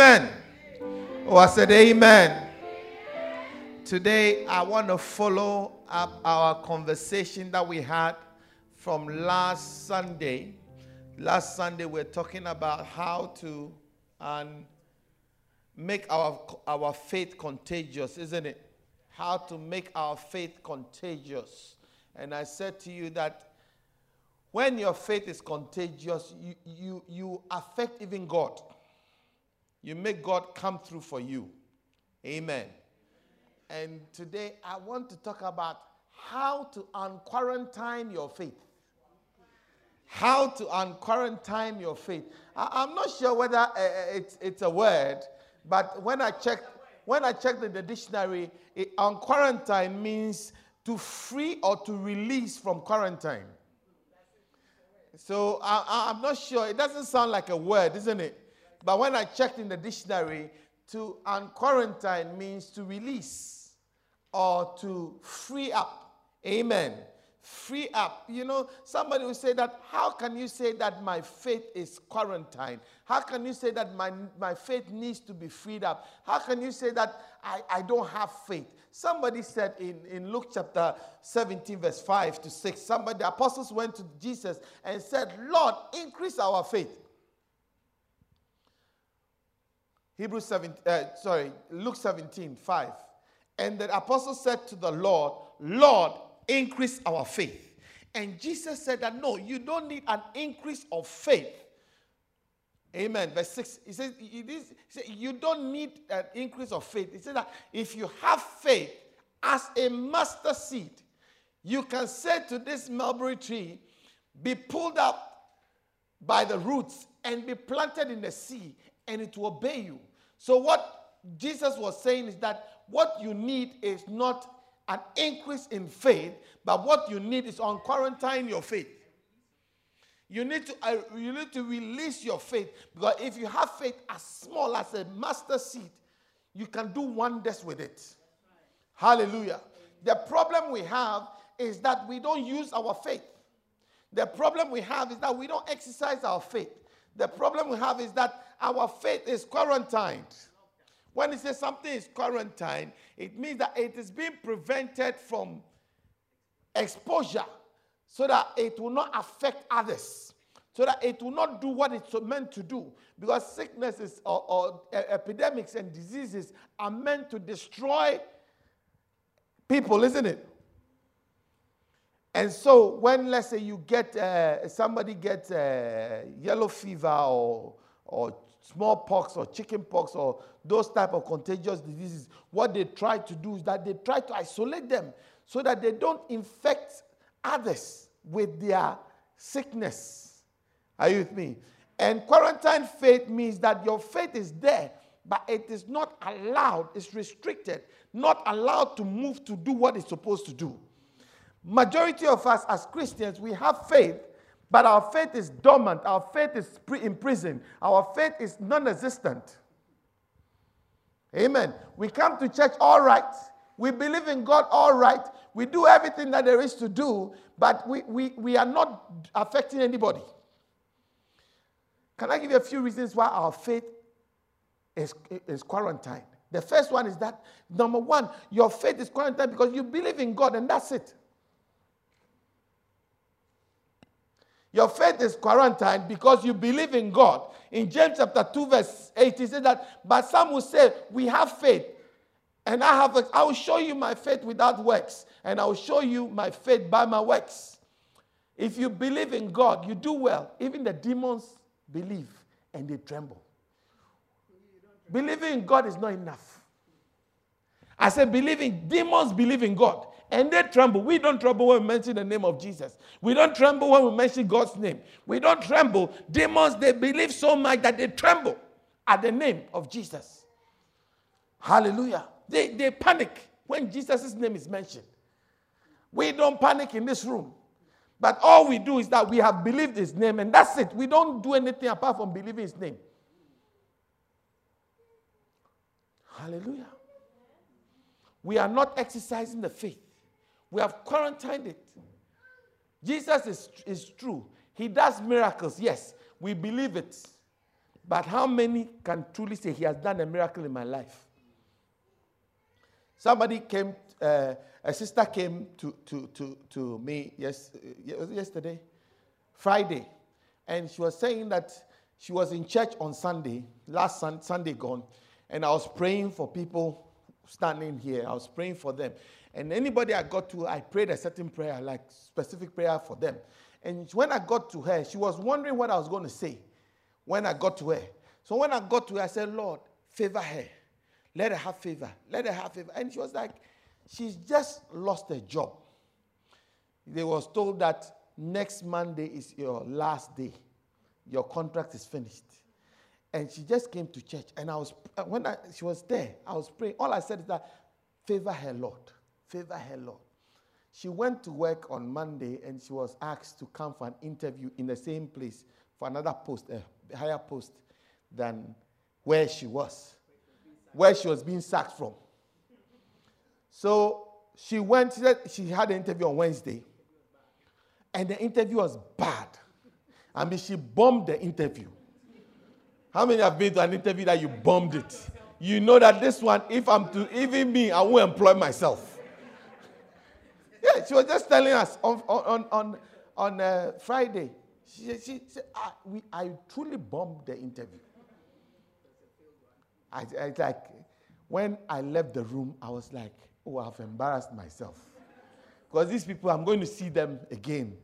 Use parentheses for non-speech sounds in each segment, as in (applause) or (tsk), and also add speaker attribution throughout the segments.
Speaker 1: amen. Oh, I said amen. Today, I want to follow up our conversation that we had from last Sunday. Last Sunday, we are talking about how to um, make our, our faith contagious, isn't it? How to make our faith contagious. And I said to you that when your faith is contagious, you, you, you affect even God. You make God come through for you. Amen. And today I want to talk about how to unquarantine your faith. How to unquarantine your faith. I, am not sure whether uh, it's, it's a word, but when I checked, when I checked in the dictionary, it, unquarantine means to free or to release from quarantine. So I, I'm not sure. It doesn't sound like a word, isn't it? But when I checked in the dictionary, to unquarantine means to release or to free up. Amen. Free up. You know, somebody will say that, how can you say that my faith is quarantined? How can you say that my, my faith needs to be freed up? How can you say that I, I don't have faith? Somebody said in, in Luke chapter 17, verse 5 to 6, somebody, the apostles went to Jesus and said, Lord, increase our faith. Hebrews 7, uh, sorry, Luke 17, 5. And the apostle said to the Lord, Lord, increase our faith. And Jesus said that no, you don't need an increase of faith. Amen. Verse 6. He says, he said, You don't need an increase of faith. He said that if you have faith as a mustard seed, you can say to this mulberry tree, Be pulled up by the roots and be planted in the sea, and it will obey you. So, what Jesus was saying is that what you need is not an increase in faith, but what you need is unquarantine your faith. You need to uh, you need to release your faith because if you have faith as small as a mustard seed, you can do wonders with it. Hallelujah. The problem we have is that we don't use our faith. The problem we have is that we don't exercise our faith. The problem we have is that our faith is quarantined. When it says something is quarantined, it means that it is being prevented from exposure so that it will not affect others, so that it will not do what it's meant to do. Because sicknesses or, or epidemics and diseases are meant to destroy people, isn't it? And so, when let's say you get uh, somebody gets uh, yellow fever or or smallpox or chickenpox or those type of contagious diseases, what they try to do is that they try to isolate them so that they don't infect others with their sickness. Are you with me? And quarantine faith means that your faith is there, but it is not allowed, it's restricted, not allowed to move to do what it's supposed to do. Majority of us as Christians, we have faith, but our faith is dormant. Our faith is imprisoned. Our faith is non existent. Amen. We come to church all right. We believe in God all right. We do everything that there is to do, but we, we, we are not affecting anybody. Can I give you a few reasons why our faith is, is quarantined? The first one is that, number one, your faith is quarantined because you believe in God and that's it. Your faith is quarantined because you believe in God. In James chapter 2, verse 8, he said that, but some will say, We have faith. And I have I will show you my faith without works, and I will show you my faith by my works. If you believe in God, you do well. Even the demons believe and they tremble. Believing in God is not enough. I said, believing, demons believe in God and they tremble. We don't tremble when we mention the name of Jesus. We don't tremble when we mention God's name. We don't tremble. Demons, they believe so much that they tremble at the name of Jesus. Hallelujah. They, they panic when Jesus' name is mentioned. We don't panic in this room. But all we do is that we have believed his name, and that's it. We don't do anything apart from believing his name. Hallelujah. We are not exercising the faith. We have quarantined it. Jesus is, is true. He does miracles, yes. We believe it. But how many can truly say, He has done a miracle in my life? Somebody came, uh, a sister came to, to, to, to me yes, yesterday, Friday, and she was saying that she was in church on Sunday, last sun, Sunday gone, and I was praying for people standing here. I was praying for them. And anybody I got to, I prayed a certain prayer, like specific prayer for them. And when I got to her, she was wondering what I was going to say when I got to her. So when I got to her, I said, Lord, favor her. Let her have favor. Let her have favor. And she was like, she's just lost a job. They was told that next Monday is your last day. Your contract is finished. And she just came to church. And I was uh, when I, she was there, I was praying. All I said is that favor her, Lord. Favor her, Lord. She went to work on Monday and she was asked to come for an interview in the same place for another post, a higher post than where she was, where she was being sacked from. So she went, she, said she had an interview on Wednesday, and the interview was bad. I mean, she bombed the interview. How many have been to an interview that you bombed it? You know that this one, if I'm to, even me, I won't employ myself. She was just telling us on, on, on, on uh, Friday. She, she said, ah, we, I truly bombed the interview. I, I like, when I left the room, I was like, oh, I've embarrassed myself. Because these people, I'm going to see them again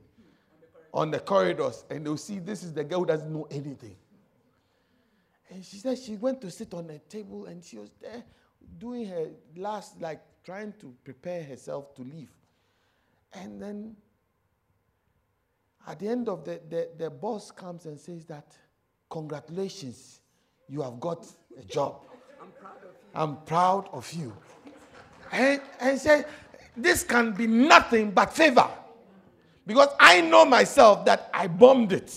Speaker 1: on the corridors, and they'll see this is the girl who doesn't know anything. And she said she went to sit on a table and she was there doing her last, like trying to prepare herself to leave. And then at the end of the, the, the boss comes and says that, congratulations, you have got a job. I'm proud of you. I'm proud of you. And, and said, this can be nothing but favor. Because I know myself that I bombed it.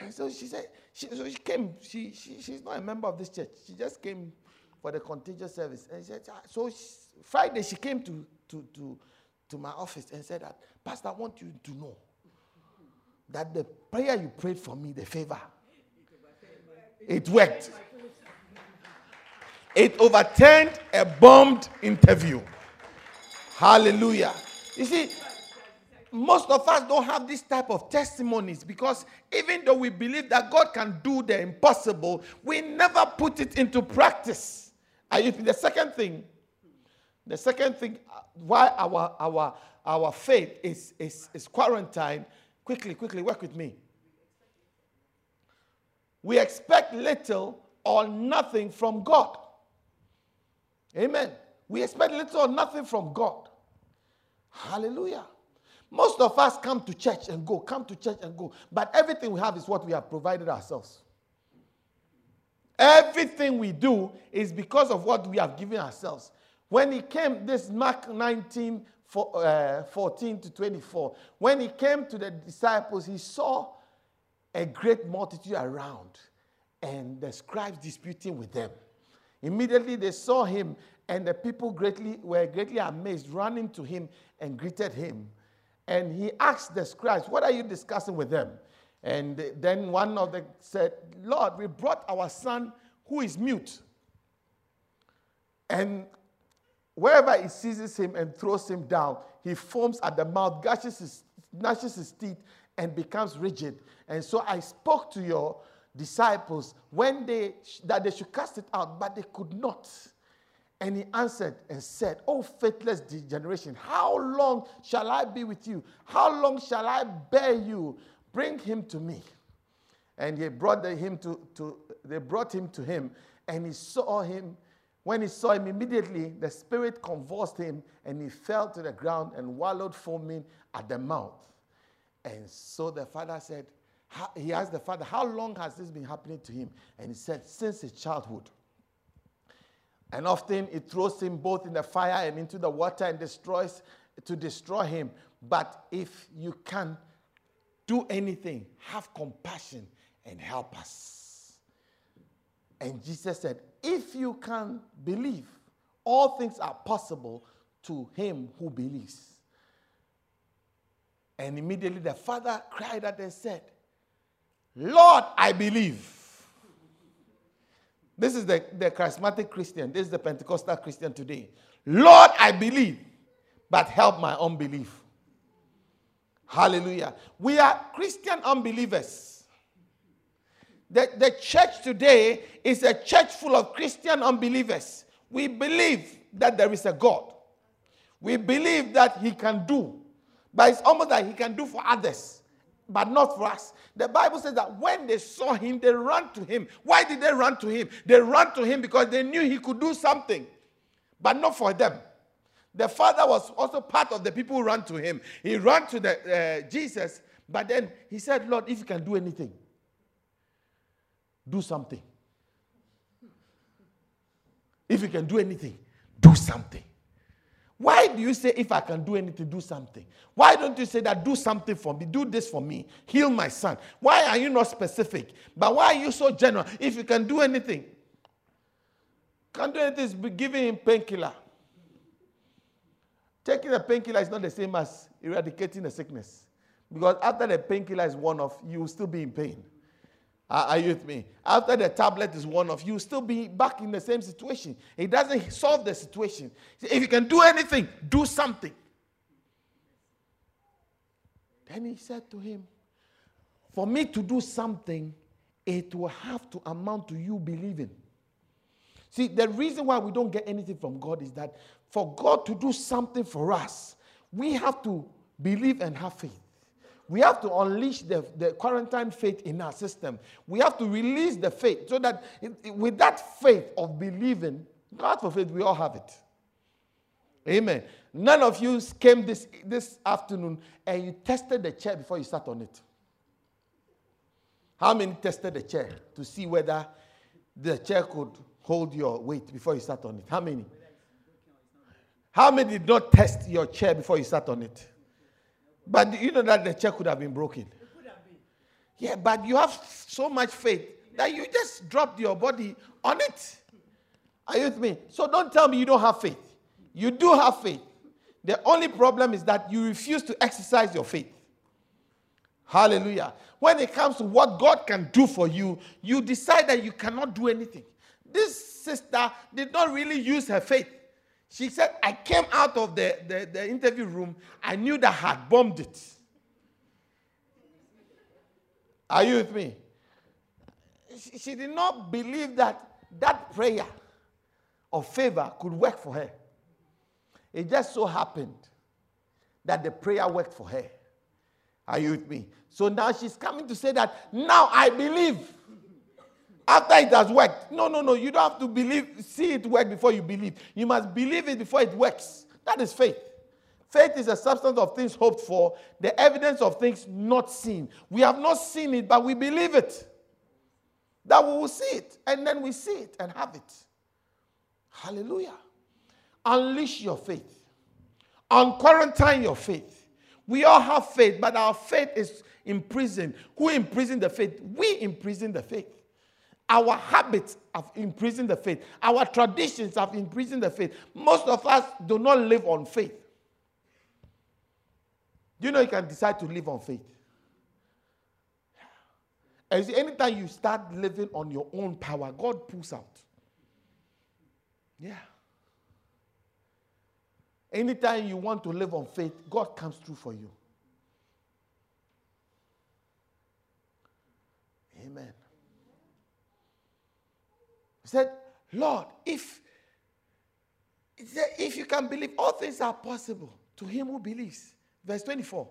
Speaker 1: And so she said, she, so she came, she, she, she's not a member of this church. She just came for the contagious service. And she said, ah, so she, Friday she came to, to, to, to my office and said that, Pastor, I want you to know that the prayer you prayed for me, the favor, it worked. It overturned a bombed interview. Hallelujah. You see, most of us don't have this type of testimonies because even though we believe that God can do the impossible, we never put it into practice. The second thing, the second thing uh, why our our our faith is is, is quarantined. Quickly, quickly, work with me. We expect little or nothing from God. Amen. We expect little or nothing from God. Hallelujah. Most of us come to church and go, come to church and go. But everything we have is what we have provided ourselves. Everything we do is because of what we have given ourselves. When he came, this Mark 19, uh, 14 to 24, when he came to the disciples, he saw a great multitude around and the scribes disputing with them. Immediately they saw him, and the people greatly were greatly amazed, running to him and greeted him. And he asked the scribes, What are you discussing with them? And then one of them said, Lord, we brought our son who is mute. And wherever he seizes him and throws him down, he foams at the mouth, gashes his, gnashes his teeth, and becomes rigid. And so I spoke to your disciples when they that they should cast it out, but they could not. And he answered and said, Oh, faithless generation, how long shall I be with you? How long shall I bear you? Bring him to me. And he brought him to, to they brought him to him, and he saw him. When he saw him immediately, the spirit convulsed him, and he fell to the ground and wallowed foaming at the mouth. And so the father said, he asked the father, How long has this been happening to him? And he said, Since his childhood. And often it throws him both in the fire and into the water and destroys to destroy him. But if you can do anything, have compassion and help us. And Jesus said, If you can believe, all things are possible to him who believes. And immediately the father cried out and said, Lord, I believe. This is the, the charismatic Christian. This is the Pentecostal Christian today. Lord, I believe, but help my unbelief. Hallelujah. We are Christian unbelievers. The, the church today is a church full of Christian unbelievers. We believe that there is a God. We believe that He can do, but it's almost like He can do for others, but not for us. The Bible says that when they saw Him, they ran to Him. Why did they run to Him? They ran to Him because they knew He could do something, but not for them. The father was also part of the people who ran to him. He ran to the, uh, Jesus, but then he said, Lord, if you can do anything, do something. If you can do anything, do something. Why do you say, if I can do anything, do something? Why don't you say that, do something for me, do this for me, heal my son? Why are you not specific? But why are you so general? If you can do anything, can't do anything is giving him painkiller. Taking a painkiller is not the same as eradicating a sickness. Because after the painkiller is worn off, you will still be in pain. Are you with me? After the tablet is worn off, you still be back in the same situation. It doesn't solve the situation. If you can do anything, do something. Then he said to him, For me to do something, it will have to amount to you believing. See, the reason why we don't get anything from God is that for God to do something for us, we have to believe and have faith. We have to unleash the, the quarantine faith in our system. We have to release the faith so that it, it, with that faith of believing, God for faith, we all have it. Amen. None of you came this, this afternoon and you tested the chair before you sat on it. How many tested the chair to see whether the chair could hold your weight before you sat on it? How many? How many did not test your chair before you sat on it? But you know that the chair could have been broken. Have been. Yeah, but you have so much faith that you just dropped your body on it. Are you with me? So don't tell me you don't have faith. You do have faith. The only problem is that you refuse to exercise your faith. Hallelujah. When it comes to what God can do for you, you decide that you cannot do anything. This sister did not really use her faith. She said, I came out of the, the, the interview room. I knew that I had bombed it. Are you with me? She, she did not believe that that prayer of favor could work for her. It just so happened that the prayer worked for her. Are you with me? So now she's coming to say that now I believe. After it has worked. No, no, no. You don't have to believe, see it work before you believe. You must believe it before it works. That is faith. Faith is a substance of things hoped for, the evidence of things not seen. We have not seen it, but we believe it. That we will see it, and then we see it and have it. Hallelujah. Unleash your faith. Unquarantine your faith. We all have faith, but our faith is imprisoned. Who imprisoned the faith? We imprison the faith. Our habits have imprisoned the faith. Our traditions have imprisoned the faith. Most of us do not live on faith. Do you know you can decide to live on faith? And see, anytime you start living on your own power, God pulls out. Yeah. Anytime you want to live on faith, God comes through for you. Amen. He said, Lord, if, if you can believe, all things are possible to him who believes. Verse 24.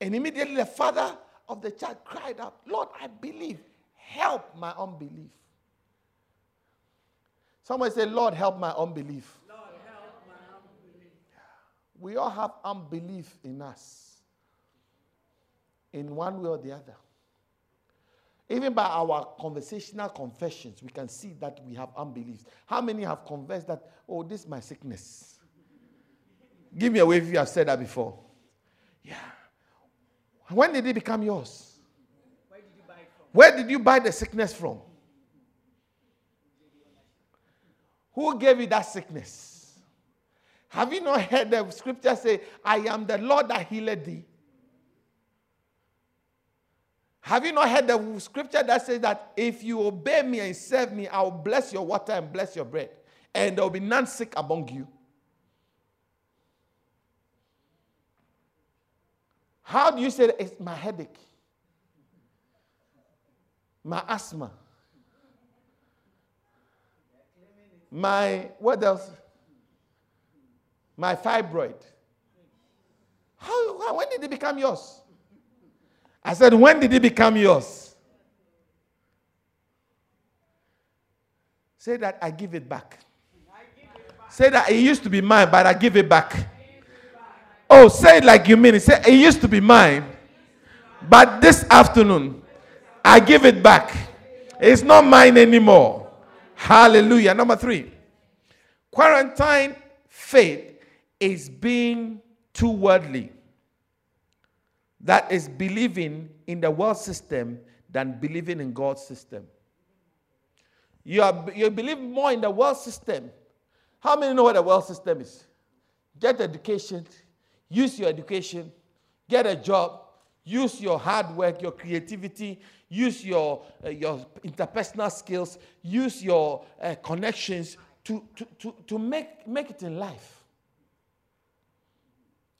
Speaker 1: And immediately the father of the child cried out, Lord, I believe. Help my unbelief. Someone say, Lord, help my unbelief. Lord, help my unbelief. We all have unbelief in us, in one way or the other. Even by our conversational confessions, we can see that we have unbelief. How many have confessed that, oh, this is my sickness? Give me a wave if you have said that before. Yeah. When did it become yours? Where did you buy it from? Where did you buy the sickness from? Who gave you that sickness? Have you not heard the scripture say, I am the Lord that healed thee? Have you not heard the scripture that says that if you obey me and serve me, I'll bless your water and bless your bread, and there will be none sick among you? How do you say that? It's my headache, my asthma, my what else? My fibroid. How, when did it become yours? I said, when did it become yours? Say that I give it back. Say that it used to be mine, but I give it back. Oh, say it like you mean it. Say it used to be mine, but this afternoon I give it back. It's not mine anymore. Hallelujah. Number three, quarantine faith is being too worldly. That is believing in the world system than believing in God's system. You, are, you believe more in the world system. How many know what the world system is? Get education, use your education, get a job, use your hard work, your creativity, use your, uh, your interpersonal skills, use your uh, connections to, to, to, to make, make it in life.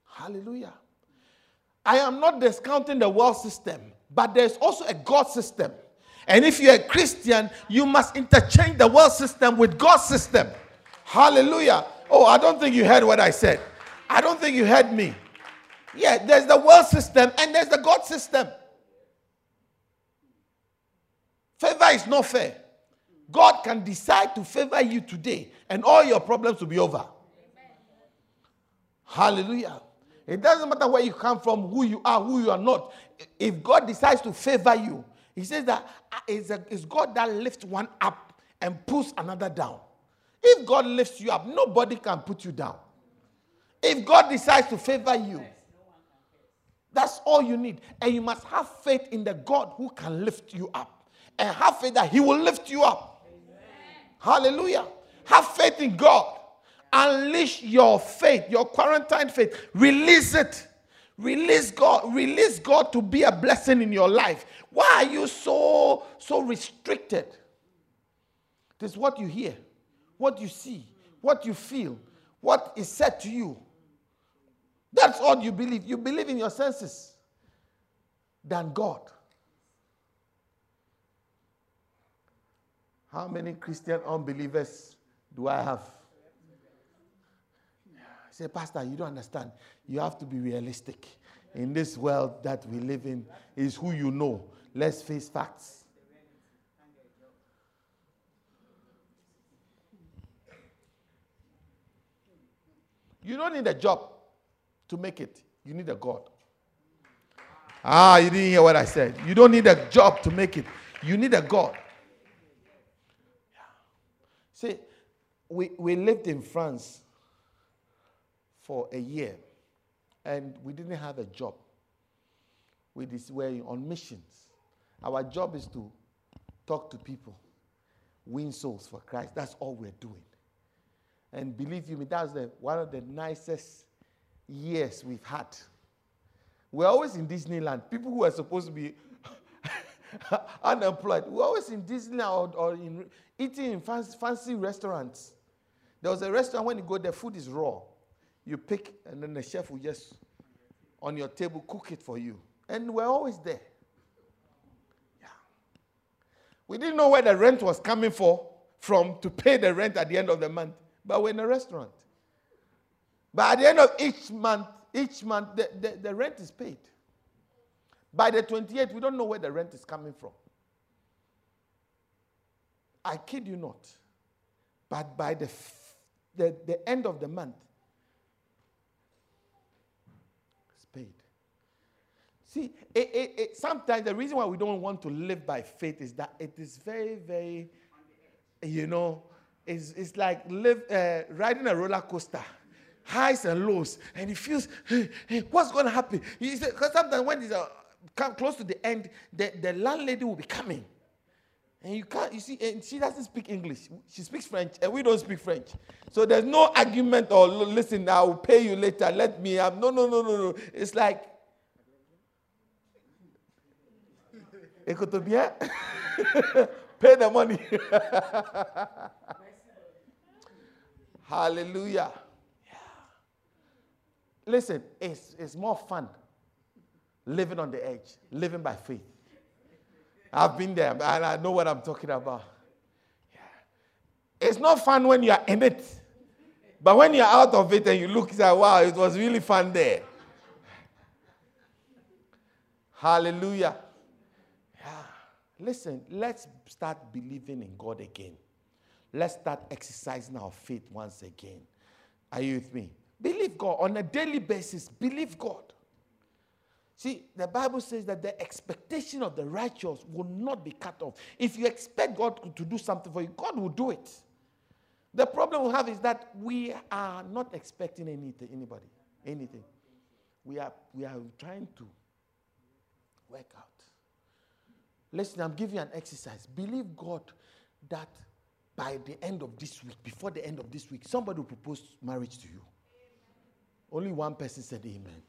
Speaker 1: Hallelujah. I am not discounting the world system, but there's also a God system. And if you're a Christian, you must interchange the world system with God's system. Hallelujah. Oh, I don't think you heard what I said. I don't think you heard me. Yeah, there's the world system and there's the God system. Favor is not fair. God can decide to favor you today and all your problems will be over. Hallelujah. It doesn't matter where you come from, who you are, who you are not. If God decides to favor you, He says that ah, it's, a, it's God that lifts one up and pulls another down. If God lifts you up, nobody can put you down. If God decides to favor you, that's all you need. And you must have faith in the God who can lift you up. And have faith that He will lift you up. Amen. Hallelujah. Have faith in God. Unleash your faith, your quarantine faith. Release it. Release God. Release God to be a blessing in your life. Why are you so so restricted? This is what you hear, what you see, what you feel, what is said to you. That's all you believe. You believe in your senses than God. How many Christian unbelievers do I have? Say, Pastor, you don't understand. You have to be realistic. In this world that we live in, is who you know. Let's face facts. You don't need a job to make it, you need a God. Ah, you didn't hear what I said. You don't need a job to make it, you need a God. See, we, we lived in France for a year and we didn't have a job. We were on missions. Our job is to talk to people, win souls for Christ. That's all we're doing. And believe you me, that's the, one of the nicest years we've had. We're always in Disneyland. People who are supposed to be (laughs) unemployed, we're always in Disneyland or, or in, eating in fancy, fancy restaurants. There was a restaurant when you go, the food is raw you pick, and then the chef will just on your table cook it for you. And we're always there. Yeah. We didn't know where the rent was coming for from to pay the rent at the end of the month, but we're in a restaurant. But at the end of each month, each month the, the, the rent is paid. By the 28th, we don't know where the rent is coming from. I kid you not. But by the, the, the end of the month, See, it, it, it, sometimes the reason why we don't want to live by faith is that it is very, very, you know, it's, it's like live, uh, riding a roller coaster, highs and lows, and it feels, hey, hey, what's going to happen? Because sometimes when it's uh, come close to the end, the, the landlady will be coming. And you can't, you see, and she doesn't speak English. She speaks French, and we don't speak French. So there's no argument or listen, I will pay you later, let me have. No, no, no, no, no. It's like, Ekotobia? (laughs) Pay the money. (laughs) Hallelujah. Yeah. Listen, it's, it's more fun living on the edge, living by faith. I've been there and I know what I'm talking about. Yeah. It's not fun when you're in it, but when you're out of it and you look, say, wow, it was really fun there. Hallelujah. Listen, let's start believing in God again. Let's start exercising our faith once again. Are you with me? Believe God on a daily basis. Believe God. See, the Bible says that the expectation of the righteous will not be cut off. If you expect God to do something for you, God will do it. The problem we have is that we are not expecting anything, anybody, anything. We are, we are trying to work out. Listen, I'm giving you an exercise. Believe God that by the end of this week, before the end of this week, somebody will propose marriage to you. Only one person said amen.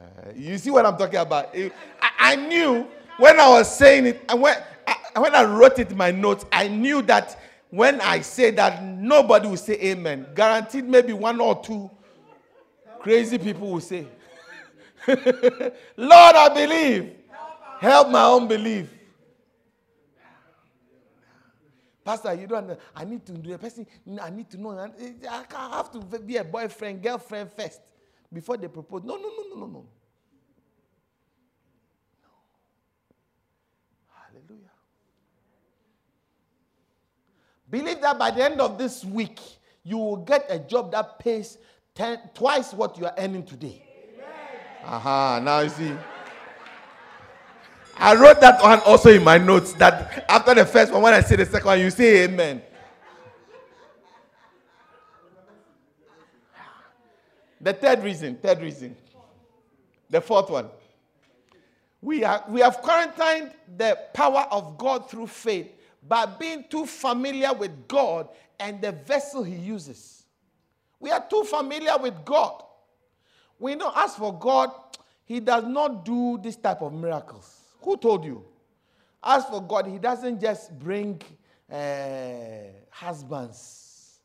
Speaker 1: Uh, you see what I'm talking about? I, I, knew when I was saying it, and when I, when I wrote it in my notes, I knew that when I say that, nobody will say amen. Guaranteed, maybe one or two crazy people will say, (laughs) Lord, I believe. Help my unbelief. Pastor, you don't. I need to do a person. I need to know. I have to be a boyfriend, girlfriend first before they propose. No, no, no, no, no, no. Hallelujah. Believe that by the end of this week, you will get a job that pays ten, twice what you are earning today. Aha, uh-huh, now you see. I wrote that one also in my notes that after the first one, when I say the second one, you say amen. The third reason, third reason. The fourth one. We, are, we have quarantined the power of God through faith by being too familiar with God and the vessel He uses. We are too familiar with God. We know, as for God, He does not do this type of miracles. Who told you? As for God, He doesn't just bring uh, husbands.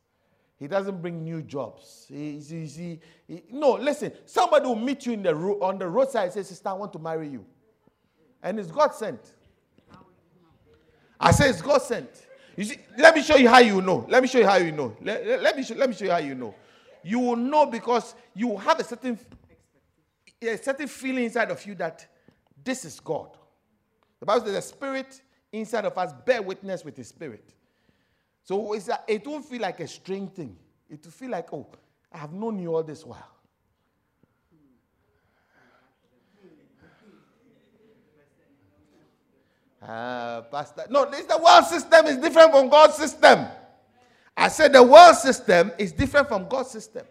Speaker 1: He doesn't bring new jobs. He, he, he, he, no, listen. Somebody will meet you in the ro- on the roadside and say, "Sister, I want to marry you," and it's God sent. I say it's God sent. You see, let me show you how you know. Let me show you how you know. Let, let, let me show, let me show you how you know. You will know because you have a certain a certain feeling inside of you that this is God. The Bible says the spirit inside of us bear witness with the spirit. So it's a, it won't feel like a strange thing. It will feel like, oh, I have known you all this while. Uh, Pastor, no, this the world system is different from God's system. I said the world system is different from God's system.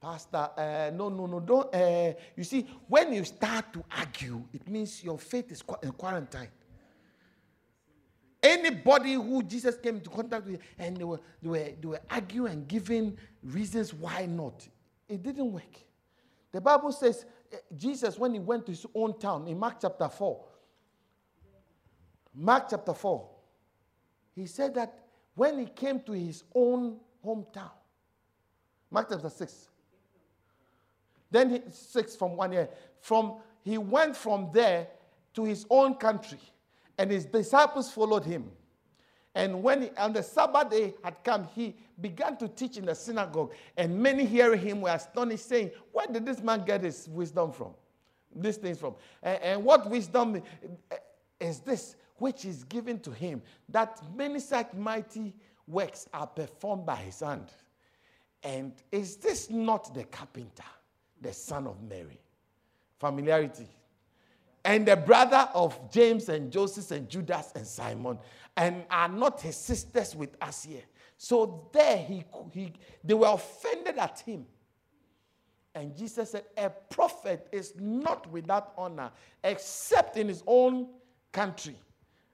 Speaker 1: Pastor, uh, no, no, no, don't. Uh, you see, when you start to argue, it means your faith is in quarantine. Anybody who Jesus came into contact with and they were, they were, they were arguing and giving reasons why not, it didn't work. The Bible says uh, Jesus, when he went to his own town in Mark chapter 4, Mark chapter 4, he said that when he came to his own hometown, Mark chapter 6, then he, six from one year. From he went from there to his own country, and his disciples followed him. And when he, on the Sabbath day had come, he began to teach in the synagogue, and many hearing him were astonished, saying, "Where did this man get his wisdom from? These things from? And, and what wisdom is this which is given to him that many such mighty works are performed by his hand? And is this not the carpenter?" the son of Mary. Familiarity. And the brother of James and Joseph and Judas and Simon, and are not his sisters with us here. So there he, he they were offended at him. And Jesus said, A prophet is not without honor except in his own country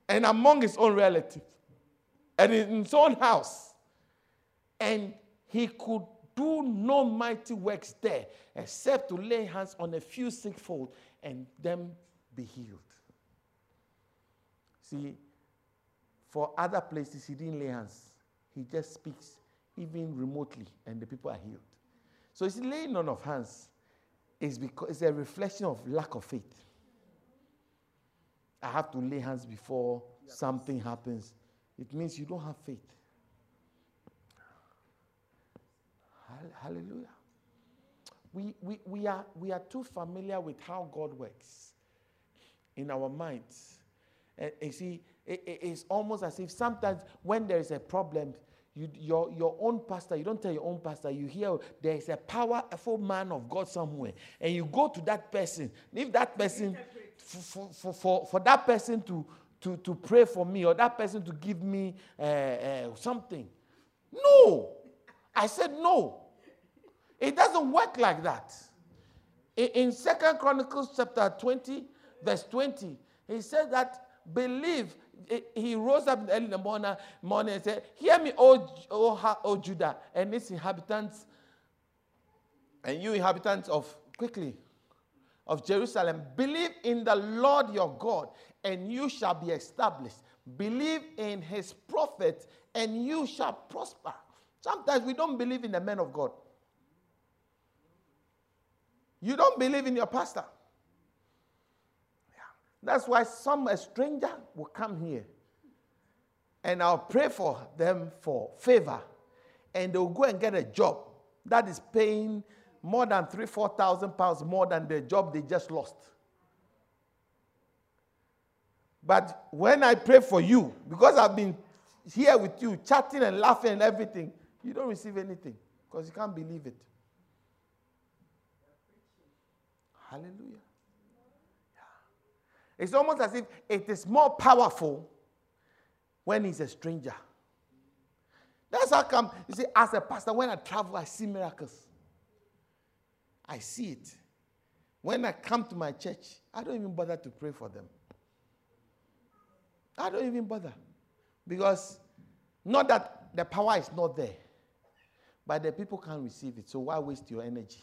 Speaker 1: and among his own relatives and in his own house. And he could do no mighty works there except to lay hands on a few sick folk and them be healed. See, for other places, he didn't lay hands. He just speaks, even remotely, and the people are healed. So, it's laying on of hands is because it's a reflection of lack of faith. I have to lay hands before yes. something happens. It means you don't have faith. Hallelujah. We, we, we, are, we are too familiar with how God works in our minds. And you see, it, it's almost as if sometimes when there is a problem, you, your, your own pastor, you don't tell your own pastor, you hear there is a powerful man of God somewhere, and you go to that person. If that person, for, for, for, for that person to, to, to pray for me or that person to give me uh, uh, something. No. I said no. It doesn't work like that. In, Second Chronicles chapter 20, verse 20, he said that believe. He rose up early in the morning, morning and said, Hear me, O, o, o Judah, and its inhabitants, and you inhabitants of, quickly, of Jerusalem, believe in the Lord your God, and you shall be established. Believe in his prophets, and you shall prosper. Sometimes we don't believe in the men of God. You don't believe in your pastor. Yeah. That's why some a stranger will come here and I'll pray for them for favor and they'll go and get a job that is paying more than three, four thousand pounds more than the job they just lost. But when I pray for you, because I've been here with you, chatting and laughing and everything, you don't receive anything because you can't believe it. Hallelujah. Yeah. It's almost as if it is more powerful when he's a stranger. That's how come, you see, as a pastor, when I travel, I see miracles. I see it. When I come to my church, I don't even bother to pray for them. I don't even bother. Because not that the power is not there, but the people can't receive it. So why waste your energy?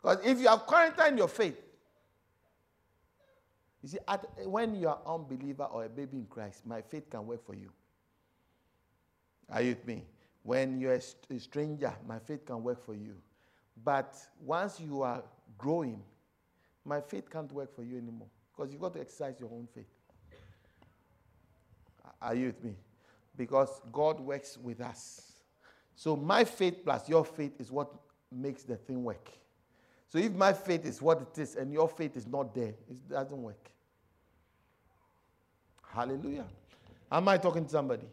Speaker 1: Because if you have quarantined your faith, you see, at, when you are unbeliever or a baby in Christ, my faith can work for you. Are you with me? When you're a stranger, my faith can work for you. But once you are growing, my faith can't work for you anymore because you've got to exercise your own faith. Are you with me? Because God works with us. So my faith plus your faith is what makes the thing work. So if my faith is what it is and your faith is not there, it doesn't work. Hallelujah. Am I talking to somebody?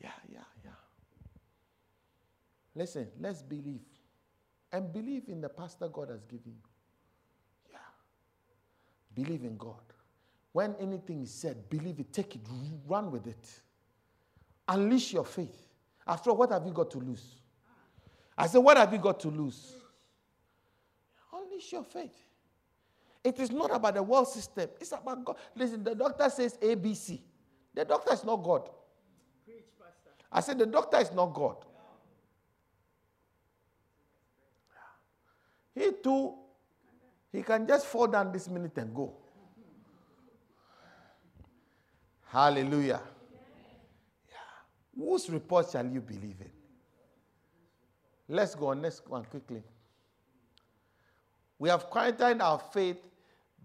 Speaker 1: Yeah, yeah. Listen, let's believe. And believe in the pastor God has given you. Yeah. Believe in God. When anything is said, believe it, take it, run with it. Unleash your faith. After all, what have you got to lose? I said, What have you got to lose? Unleash your faith. It is not about the world system. It's about God. Listen, the doctor says ABC. The doctor is not God. Preach, I said the doctor is not God. He too, he can just fall down this minute and go. Hallelujah. Yeah. Whose report shall you believe in? Let's go on next one quickly. We have quarantined our faith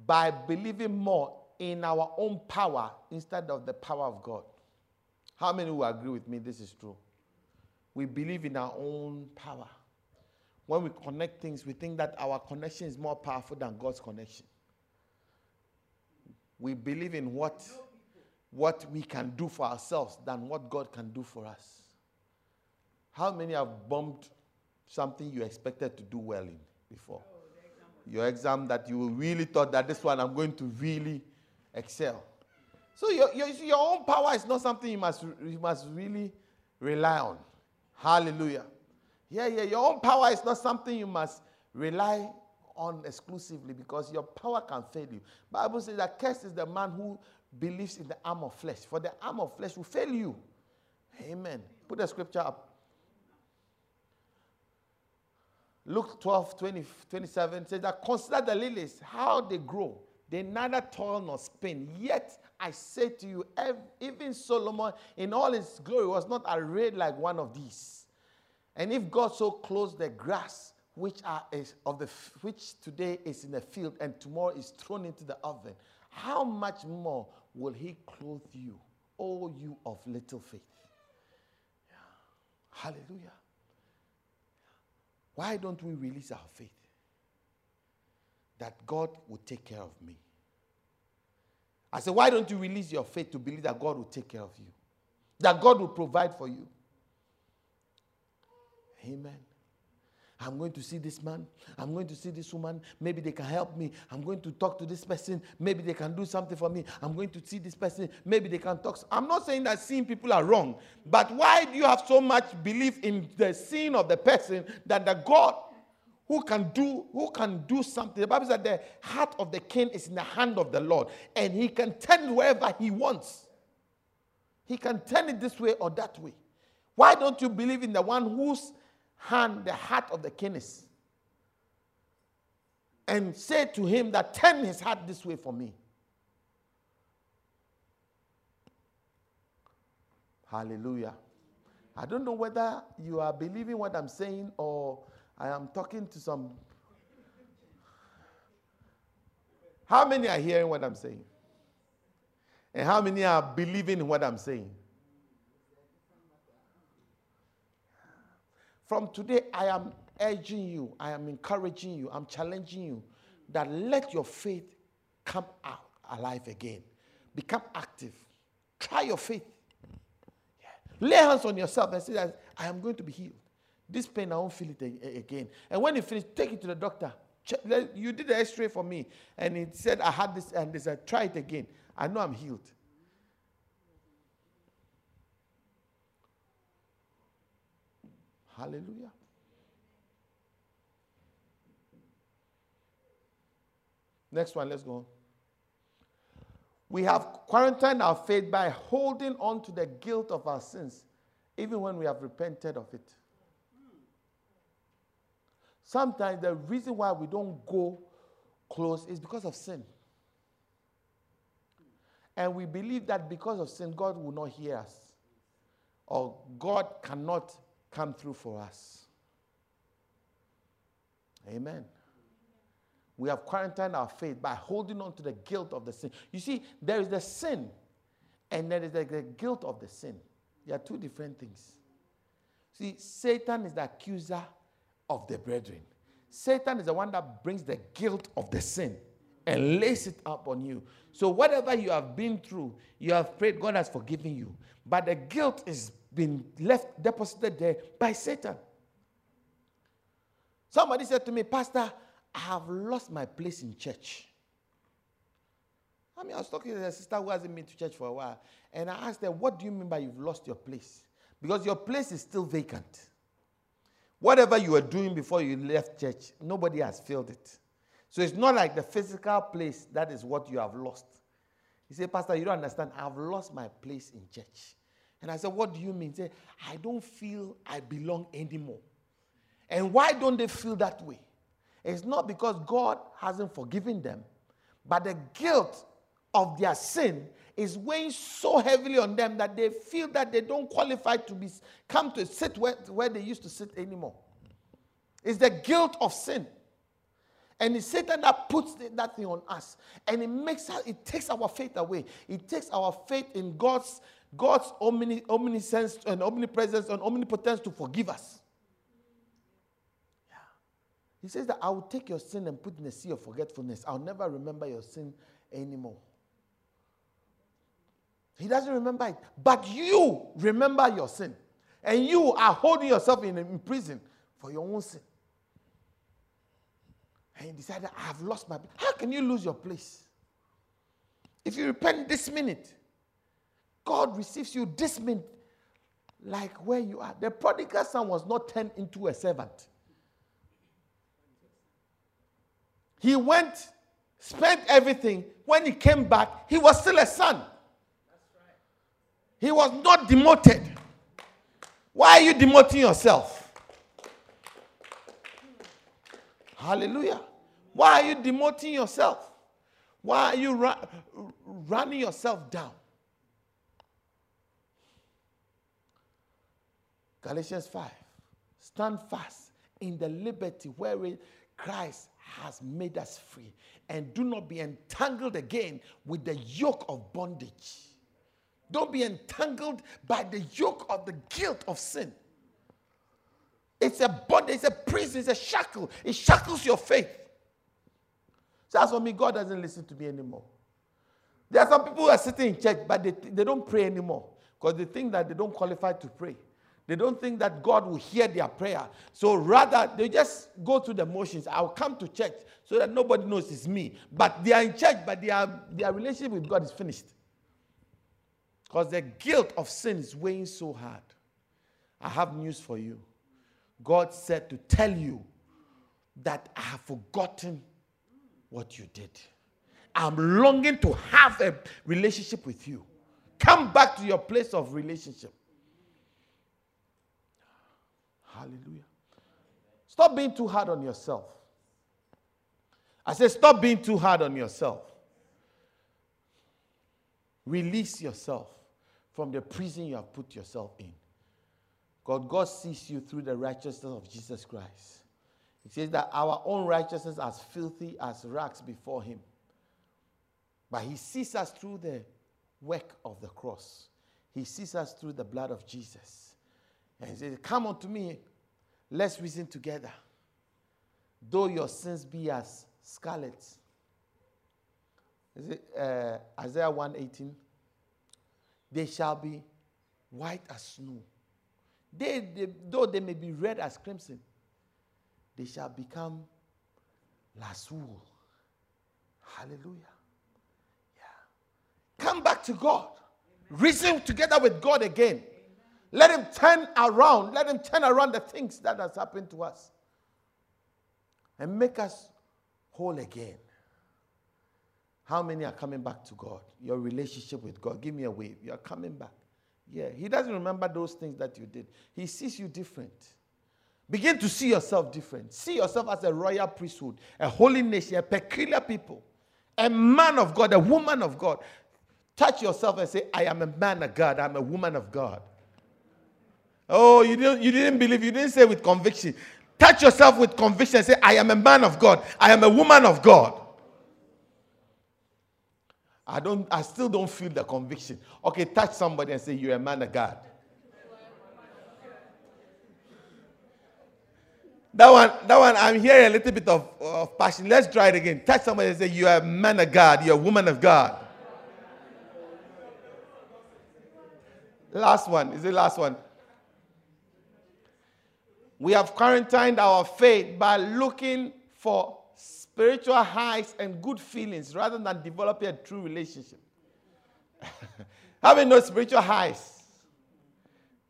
Speaker 1: by believing more in our own power instead of the power of God. How many will agree with me this is true? We believe in our own power. When we connect things, we think that our connection is more powerful than God's connection. We believe in what, what we can do for ourselves than what God can do for us. How many have bombed something you expected to do well in before? your exam that you really thought that this one I'm going to really excel. So your, your, your own power is not something you must, you must really rely on. Hallelujah. Yeah, yeah. Your own power is not something you must rely on exclusively because your power can fail you. Bible says that cursed is the man who believes in the arm of flesh, for the arm of flesh will fail you. Amen. Put the scripture up. Luke 12, 20, 27 says that consider the lilies, how they grow. They neither toil nor spin. Yet I say to you, even Solomon in all his glory was not arrayed like one of these. And if God so clothes the grass, which are of the which today is in the field and tomorrow is thrown into the oven, how much more will He clothe you, O you of little faith? Yeah. Hallelujah. Why don't we release our faith? That God will take care of me. I said, why don't you release your faith to believe that God will take care of you? That God will provide for you. Amen. I'm going to see this man. I'm going to see this woman. Maybe they can help me. I'm going to talk to this person. Maybe they can do something for me. I'm going to see this person. Maybe they can talk. I'm not saying that seeing people are wrong, but why do you have so much belief in the seeing of the person that the God who can do who can do something? The Bible says the heart of the king is in the hand of the Lord, and he can turn wherever he wants. He can turn it this way or that way. Why don't you believe in the one whose hand the heart of the king and say to him that turn his heart this way for me. Hallelujah. I don't know whether you are believing what i'm saying or i am talking to some. How many are hearing what i'm saying? And how many are believing what i'm saying From today, I am urging you, I am encouraging you, I'm challenging you that let your faith come out alive again. Become active. Try your faith. Yeah. Lay hands on yourself and say that I am going to be healed. This pain, I won't feel it again. And when you finish, take it to the doctor. You did the x ray for me, and he said, I had this, and they said, try it again. I know I'm healed. Hallelujah. Next one, let's go. We have quarantined our faith by holding on to the guilt of our sins, even when we have repented of it. Sometimes the reason why we don't go close is because of sin. And we believe that because of sin, God will not hear us, or God cannot come through for us. Amen. We have quarantined our faith by holding on to the guilt of the sin. You see, there is the sin, and there is the, the guilt of the sin. They are two different things. See, Satan is the accuser of the brethren. Satan is the one that brings the guilt of the sin and lays it up on you. So, whatever you have been through, you have prayed, God has forgiven you. But the guilt is been left deposited there by Satan. Somebody said to me, Pastor, I have lost my place in church. I mean, I was talking to a sister who hasn't been to church for a while, and I asked her, What do you mean by you've lost your place? Because your place is still vacant. Whatever you were doing before you left church, nobody has filled it. So it's not like the physical place that is what you have lost. He said, Pastor, you don't understand. I've lost my place in church. And I said, What do you mean? He said, I don't feel I belong anymore. And why don't they feel that way? It's not because God hasn't forgiven them, but the guilt of their sin is weighing so heavily on them that they feel that they don't qualify to be come to sit where, where they used to sit anymore. It's the guilt of sin. And it's Satan that puts that thing on us. And it makes it takes our faith away. It takes our faith in God's God's omni, omniscience and omnipresence and omnipotence to forgive us. Yeah. He says that I will take your sin and put in a sea of forgetfulness. I'll never remember your sin anymore. He doesn't remember it. But you remember your sin. And you are holding yourself in, in prison for your own sin. And he decided, I have lost my. How can you lose your place? If you repent this minute, God receives you this minute like where you are. The prodigal son was not turned into a servant. He went, spent everything. When he came back, he was still a son. He was not demoted. Why are you demoting yourself? Hallelujah. Why are you demoting yourself? Why are you ru- running yourself down? Galatians 5. Stand fast in the liberty wherein Christ has made us free. And do not be entangled again with the yoke of bondage. Don't be entangled by the yoke of the guilt of sin. It's a bondage, it's a prison, it's a shackle. It shackles your faith. So as for me, God doesn't listen to me anymore. There are some people who are sitting in church, but they, they don't pray anymore because they think that they don't qualify to pray. They don't think that God will hear their prayer. So rather, they just go through the motions. I'll come to church so that nobody knows it's me. But they are in church, but their, their relationship with God is finished. Because the guilt of sin is weighing so hard. I have news for you. God said to tell you that I have forgotten what you did. I'm longing to have a relationship with you. Come back to your place of relationship. Hallelujah. Stop being too hard on yourself. I say, stop being too hard on yourself. Release yourself from the prison you have put yourself in. God, God sees you through the righteousness of Jesus Christ. He says that our own righteousness as filthy as rags before him. But he sees us through the work of the cross. He sees us through the blood of Jesus. And he says, Come unto me, let's reason together. Though your sins be as scarlet. Is it uh, Isaiah 118? They shall be white as snow. They, they, though they may be red as crimson, they shall become wool. Hallelujah. Yeah. Come back to God. Reason together with God again. Let him turn around. Let him turn around the things that has happened to us. And make us whole again. How many are coming back to God? Your relationship with God. Give me a wave. You are coming back. Yeah, He doesn't remember those things that you did. He sees you different. Begin to see yourself different. See yourself as a royal priesthood, a holy nation, a peculiar people, a man of God, a woman of God. Touch yourself and say, I am a man of God, I'm a woman of God. Oh, you didn't, you didn't believe, you didn't say with conviction. Touch yourself with conviction say, I am a man of God, I am a woman of God. I don't I still don't feel the conviction. Okay, touch somebody and say you're a man of God. That one, that one, I'm hearing a little bit of, of passion. Let's try it again. Touch somebody and say, You're a man of God, you're a woman of God. Last one. Is the last one? We have quarantined our faith by looking for spiritual highs and good feelings rather than developing a true relationship. (laughs) Having no spiritual highs,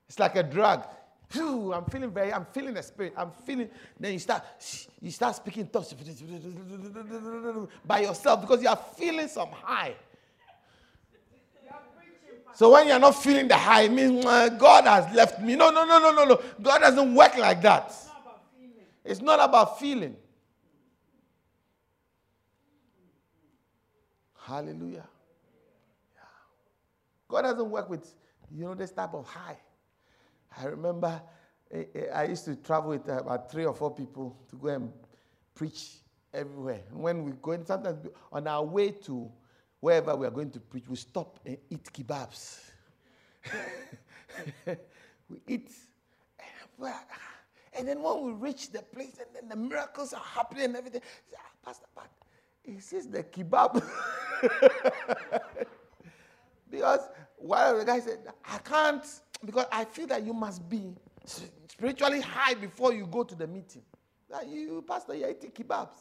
Speaker 1: it's like a drug. Whew, I'm feeling very, I'm feeling the spirit. I'm feeling. Then you start, you start speaking tongues (laughs) by yourself because you are feeling some high. So when you're not feeling the high, it means God has left me. No, no, no, no, no, no. God doesn't work like that. It's not about feeling. Hallelujah. Yeah. God doesn't work with, you know, this type of high. I remember eh, eh, I used to travel with uh, about three or four people to go and preach everywhere. when we go in, sometimes on our way to wherever we are going to preach, we stop and eat kebabs. (laughs) we eat. And then when we reach the place, and then the miracles are happening and everything, say, ah, Pastor, but he says the kebab. (laughs) because one of the guys said, I can't, because I feel that you must be spiritually high before you go to the meeting. That you, Pastor, you're eating kebabs.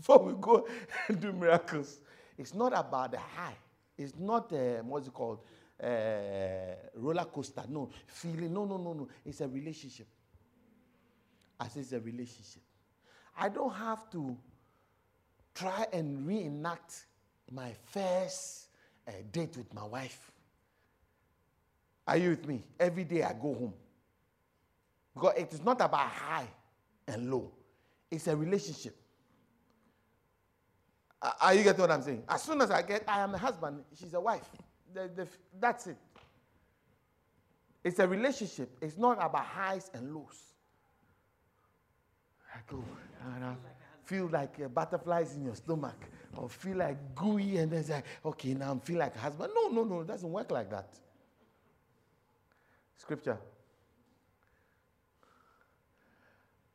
Speaker 1: Before we go and (laughs) do miracles, it's not about the high. It's not, uh, what's it called, uh, roller coaster. No, feeling. No, no, no, no. It's a relationship as it's a relationship. I don't have to try and reenact my first uh, date with my wife. Are you with me? Every day I go home. Because it is not about high and low, it's a relationship. Are you getting what I'm saying? As soon as I get, I am a husband, she's a wife. The, the, that's it. It's a relationship. It's not about highs and lows. I go and I feel like uh, butterflies in your stomach, or feel like gooey, and then say, okay, now I'm feel like a husband. No, no, no, it doesn't work like that. Scripture.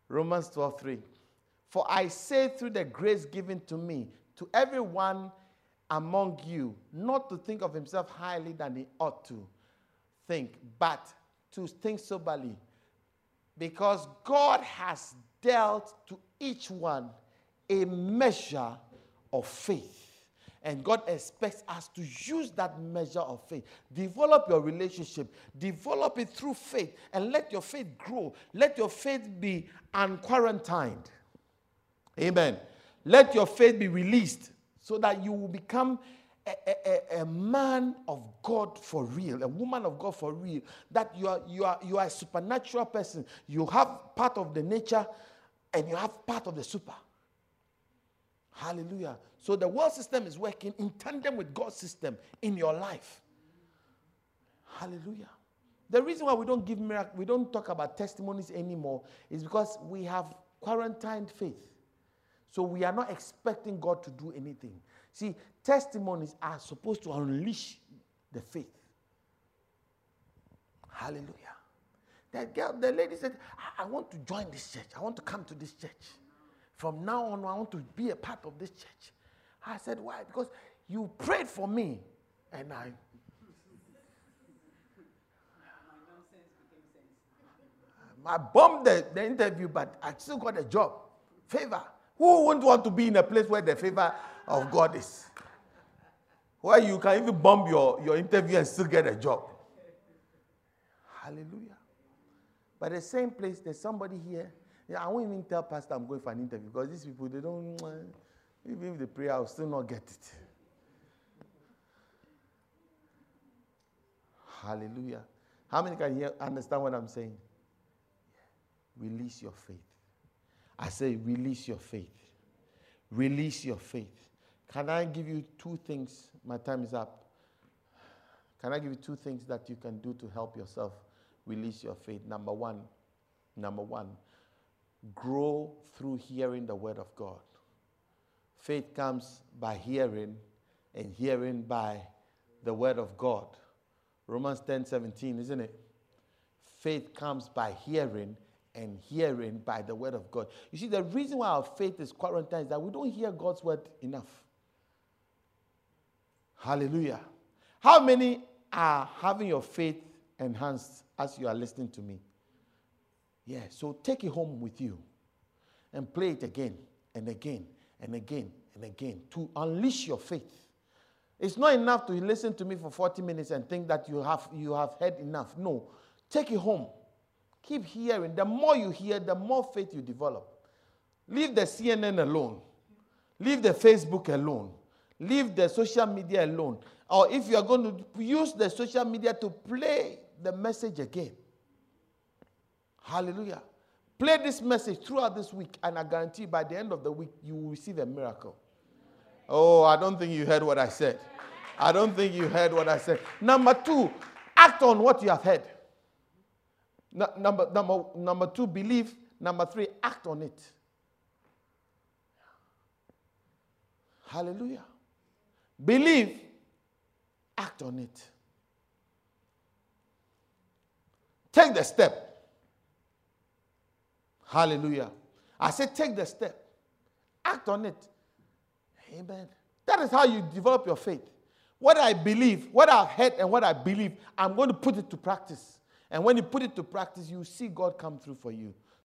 Speaker 1: Romans 12, 3. For I say through the grace given to me, to everyone among you, not to think of himself highly than he ought to think, but to think soberly. Because God has dealt to each one a measure of faith. And God expects us to use that measure of faith. Develop your relationship, develop it through faith, and let your faith grow. Let your faith be unquarantined. Amen. Let your faith be released so that you will become a, a, a, man of God for real, a woman of God for real, that you are, you, are, you are a supernatural person. You have part of the nature and you have part of the super. Hallelujah. So the world system is working in tandem with God's system in your life. Hallelujah. The reason why we don't give miracle, we don't talk about testimonies anymore is because we have quarantined faith. So we are not expecting God to do anything. See, testimonies are supposed to unleash the faith. Hallelujah. That girl, the lady said, I, I want to join this church. I want to come to this church. From now on, I want to be a part of this church. I said, Why? Because you prayed for me, and I. (laughs) I bombed the, the interview, but I still got a job. Favor. Who wouldn't want to be in a place where the favor of God is? Where you can even bomb your, your interview and still get a job. Hallelujah. But the same place, there's somebody here yeah, I won't even tell Pastor I'm going for an interview because these people, they don't, (tsk) even if they pray, I'll still not get it. Hallelujah. How many can hear, understand what I'm saying? Release your faith. I say, release your faith. Release your faith. Can I give you two things? My time is up. Can I give you two things that you can do to help yourself release your faith? Number one, number one, grow through hearing the word of God. Faith comes by hearing, and hearing by the word of God. Romans 10 17, isn't it? Faith comes by hearing, and hearing by the word of God. You see, the reason why our faith is quarantined is that we don't hear God's word enough. Hallelujah. How many are having your faith enhanced as you are listening to me? Yeah, so take it home with you and play it again and again and again and again to unleash your faith. It's not enough to listen to me for 40 minutes and think that you have, you have heard enough. No, take it home. Keep hearing. The more you hear, the more faith you develop. Leave the CNN alone. Leave the Facebook alone. Leave the social media alone. Or if you are going to use the social media to play the message again, Hallelujah. Play this message throughout this week, and I guarantee by the end of the week, you will receive a miracle. Oh, I don't think you heard what I said. I don't think you heard what I said. Number two, act on what you have heard. Number, number, number two, believe. Number three, act on it. Hallelujah. Believe, act on it. Take the step. Hallelujah. I said, take the step, act on it. Amen. That is how you develop your faith. What I believe, what I've heard, and what I believe, I'm going to put it to practice. And when you put it to practice, you see God come through for you.